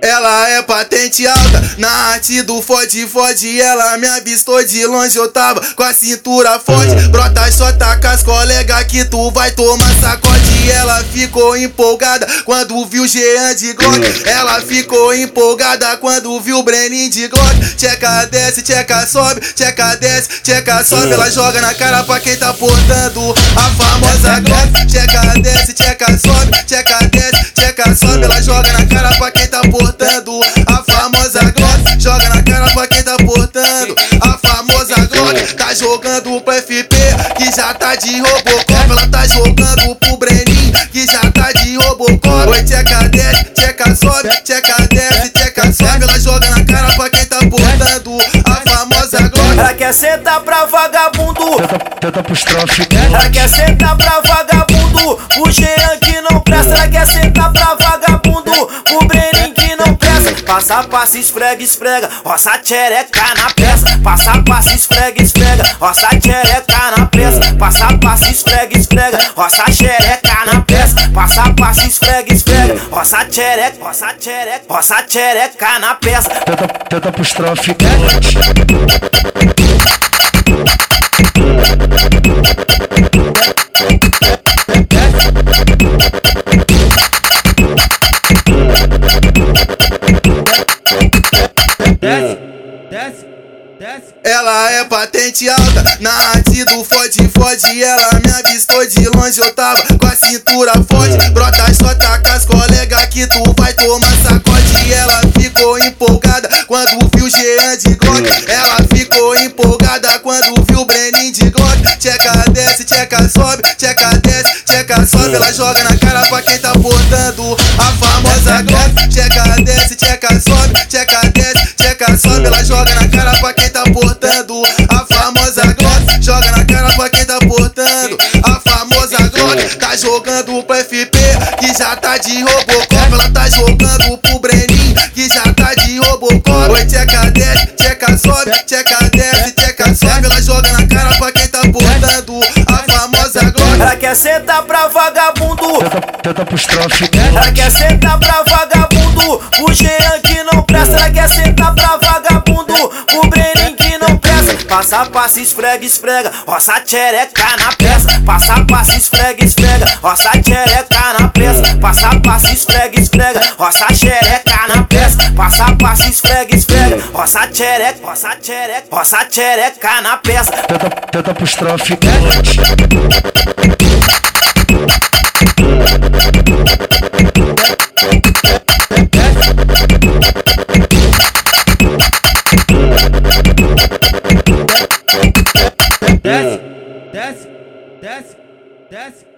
Ela é patente alta, na arte do fode fode. Ela me avistou de longe, eu tava com a cintura forte. Brota só taca as colega que tu vai tomar sacode. Ela ficou empolgada quando viu Jean de Glock. Ela ficou empolgada quando viu Brenin de Glock. Tcheca desce, tcheca sobe, tcheca desce, tcheca sobe. Ela joga na cara pra quem tá portando a famosa Glock. Tcheca desce, tcheca sobe, tcheca desce, sobe Ela joga na cara pra quem tá portando a famosa Glock. Joga na cara pra quem tá portando a famosa Glock. Tá jogando pro FP que já tá de Robocop. Ela tá jogando pro Brenin que já tá de Robocop. Oi, tcheca desce, tcheca sobe, tcheca desce, tcheca sobe. Ela joga na cara pra quem tá portando a famosa Glock. Ela quer sentar pra vagabundo. Tenta pros tráficos. Ela quer sentar pra vagabundo. O Jean que não presta. Ela quer sentar pra vagabundo. O Brenin que não presta. Passa, passa, esfrega, esfrega. Roça tchereca na peça. Passa, passa, esfrega, esfrega. Roça tchereca na peça. Passa, passa, esfrega, esfrega. Roça xereca na peça. Passa, passa, esfrega, esfrega. Roça tchereca, roça tchereca. Roça tchereca na peça. Tenta, tenta pros tráficos. Ela é patente alta, na arte do fode fode. Ela me avistou de longe, eu tava com a cintura forte. Brota só taca as colega que tu vai tomar sacode. Ela ficou empolgada quando viu Jean de Glock. Ela ficou empolgada quando viu Brenin de Glock. Tcheca desce, tcheca sobe, tcheca desce, tcheca sobe. Ela joga na cara pra quem tá portando a portando a famosa Glock Joga na cara pra quem tá portando a famosa Glock Tá jogando pro FP que já tá de Robocop Ela tá jogando pro Brenin que já tá de Robocop Oi, tcheca desce, tcheca sobe, tcheca desce, tcheca sobe Ela joga na cara pra quem tá portando a famosa Glock Ela quer sentar pra vagabundo. Tenta, tenta pros tráficos. Ela quer sentar pra vagabundo. O Jean Passa, passa, esfrega, esfrega. Roça tchereca na peça. Passa, passa, esfrega, esfrega. Roça tchereca na peça. Passa, passa, esfrega, esfrega. Roça xereca na peça. Passa, passa, esfrega, esfrega. Roça tchereca, roça tchereca. Roça tchereca na peça. Tenta, tenta pros tráficos. Desce, desce, desce, desce.